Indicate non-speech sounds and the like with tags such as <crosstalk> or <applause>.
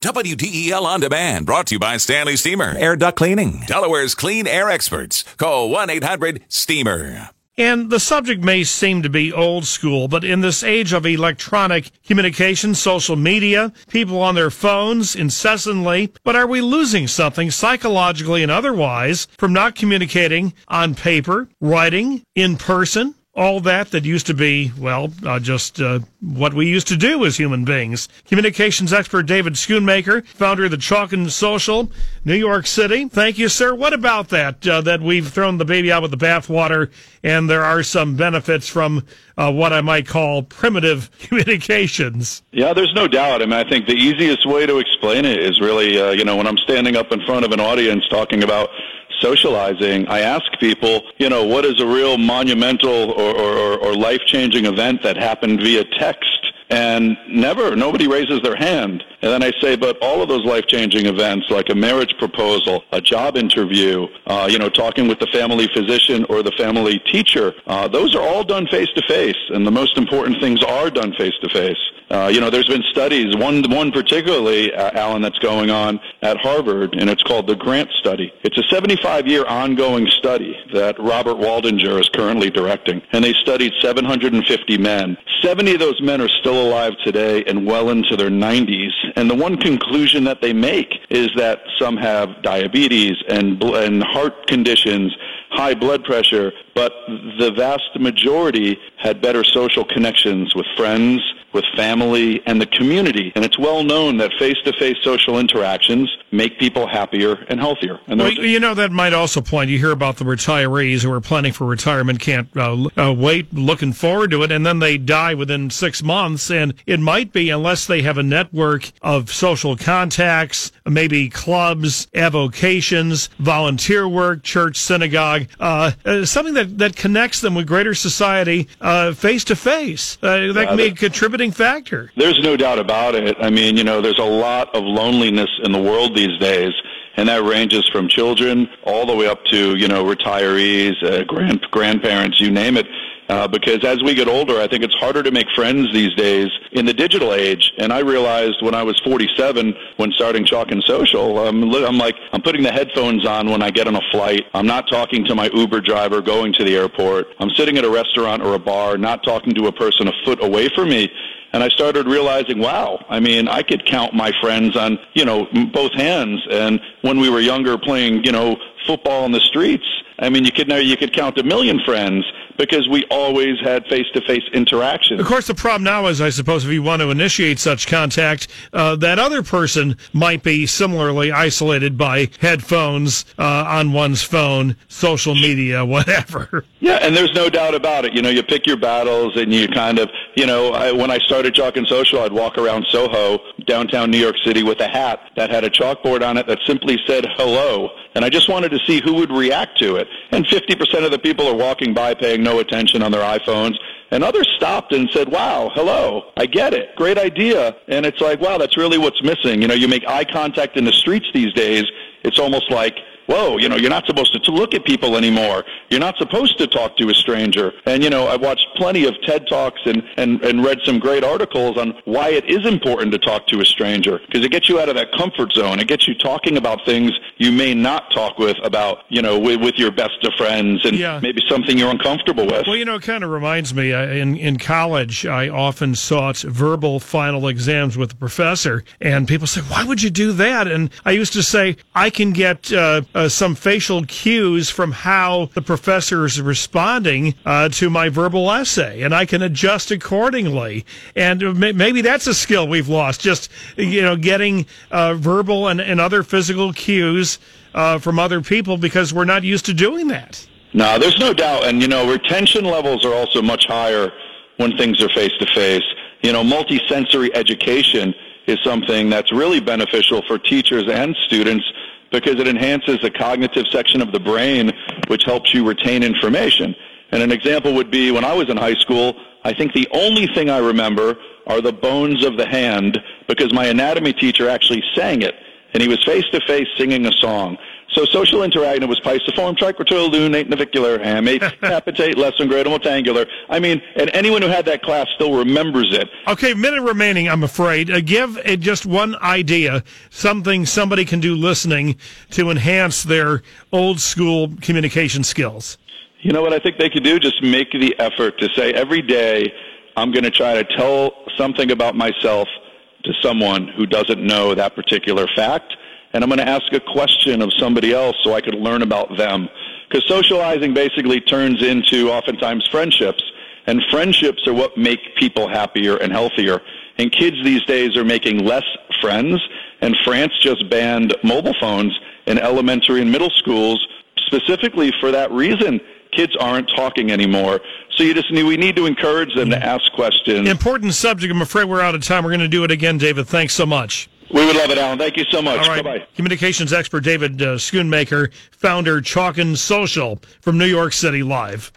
WDEL On Demand, brought to you by Stanley Steamer. Air duct cleaning. Delaware's clean air experts. Call 1 800 STEAMER. And the subject may seem to be old school, but in this age of electronic communication, social media, people on their phones incessantly, but are we losing something psychologically and otherwise from not communicating on paper, writing, in person? All that that used to be, well, uh, just uh, what we used to do as human beings. Communications expert David Schoonmaker, founder of the Chalk and Social, New York City. Thank you, sir. What about that? Uh, that we've thrown the baby out with the bathwater, and there are some benefits from uh, what I might call primitive <laughs> communications. Yeah, there's no doubt. I mean, I think the easiest way to explain it is really, uh, you know, when I'm standing up in front of an audience talking about socializing, I ask people, you know, what is a real monumental or, or, or life changing event that happened via text? And never, nobody raises their hand. And then I say, but all of those life changing events, like a marriage proposal, a job interview, uh, you know, talking with the family physician or the family teacher, uh, those are all done face to face. And the most important things are done face to face. Uh, you know, there's been studies, one, one particularly, uh, Alan, that's going on at Harvard, and it's called the Grant Study. It's a 75 year ongoing study that Robert Waldinger is currently directing. And they studied 750 men. 70 of those men are still alive today and well into their 90s. And the one conclusion that they make is that some have diabetes and, and heart conditions high blood pressure, but the vast majority had better social connections with friends, with family and the community. And it's well known that face to face social interactions make people happier and healthier. And well, you know, that might also point, you hear about the retirees who are planning for retirement, can't uh, uh, wait, looking forward to it, and then they die within six months. And it might be, unless they have a network of social contacts, maybe clubs, avocations, volunteer work, church, synagogue, uh, uh something that, that connects them with greater society face to face. That can be a contributing factor. There's no doubt about it. I mean, you know, there's a lot of loneliness in the world these days and that ranges from children all the way up to you know retirees, uh, grand grandparents, you name it. Uh, because as we get older, I think it's harder to make friends these days in the digital age. And I realized when I was 47, when starting Chalk and Social, um, I'm like, I'm putting the headphones on when I get on a flight. I'm not talking to my Uber driver going to the airport. I'm sitting at a restaurant or a bar, not talking to a person a foot away from me and I started realizing, wow, I mean, I could count my friends on, you know, both hands. And when we were younger playing, you know, football in the streets, I mean, you could now you could count a million friends because we always had face-to-face interaction. Of course, the problem now is, I suppose, if you want to initiate such contact, uh, that other person might be similarly isolated by headphones uh, on one's phone, social media, <laughs> whatever. Yeah, and there's no doubt about it. You know, you pick your battles, and you kind of, you know, I, when I started Chalk and Social, I'd walk around Soho, downtown New York City, with a hat that had a chalkboard on it that simply said "hello," and I just wanted to see who would react to it. And 50% of the people are walking by, paying no attention on their iPhones. And others stopped and said, wow, hello, I get it. Great idea. And it's like, wow, that's really what's missing. You know, you make eye contact in the streets these days. It's almost like whoa, you know, you're not supposed to, to look at people anymore. You're not supposed to talk to a stranger. And, you know, I watched plenty of TED Talks and, and, and read some great articles on why it is important to talk to a stranger because it gets you out of that comfort zone. It gets you talking about things you may not talk with about, you know, with, with your best of friends and yeah. maybe something you're uncomfortable with. Well, you know, it kind of reminds me uh, in, in college, I often sought verbal final exams with the professor and people say, why would you do that? And I used to say, I can get, uh, uh, some facial cues from how the professor is responding uh, to my verbal essay, and I can adjust accordingly. And maybe that's a skill we've lost, just you know, getting uh, verbal and, and other physical cues uh, from other people because we're not used to doing that. No, there's no doubt, and you know, retention levels are also much higher when things are face to face. You know, multisensory education is something that's really beneficial for teachers and students because it enhances the cognitive section of the brain, which helps you retain information. And an example would be when I was in high school, I think the only thing I remember are the bones of the hand because my anatomy teacher actually sang it. And he was face to face singing a song. So social interacting was pisiform, triquetral, lunate, navicular, hamate, <laughs> capitate, lesson, gradal, tangular. I mean, and anyone who had that class still remembers it. Okay, minute remaining, I'm afraid. Uh, give uh, just one idea, something somebody can do listening to enhance their old school communication skills. You know what I think they could do? Just make the effort to say every day, I'm going to try to tell something about myself to someone who doesn't know that particular fact. And I'm going to ask a question of somebody else so I could learn about them. Because socializing basically turns into oftentimes friendships. And friendships are what make people happier and healthier. And kids these days are making less friends. And France just banned mobile phones in elementary and middle schools specifically for that reason kids aren't talking anymore. So you just need, we need to encourage them to ask questions. Important subject. I'm afraid we're out of time. We're going to do it again, David. Thanks so much. We would love it, Alan. Thank you so much. All right. Bye-bye. Communications expert David uh, Schoonmaker, founder Chalk and Social from New York City Live.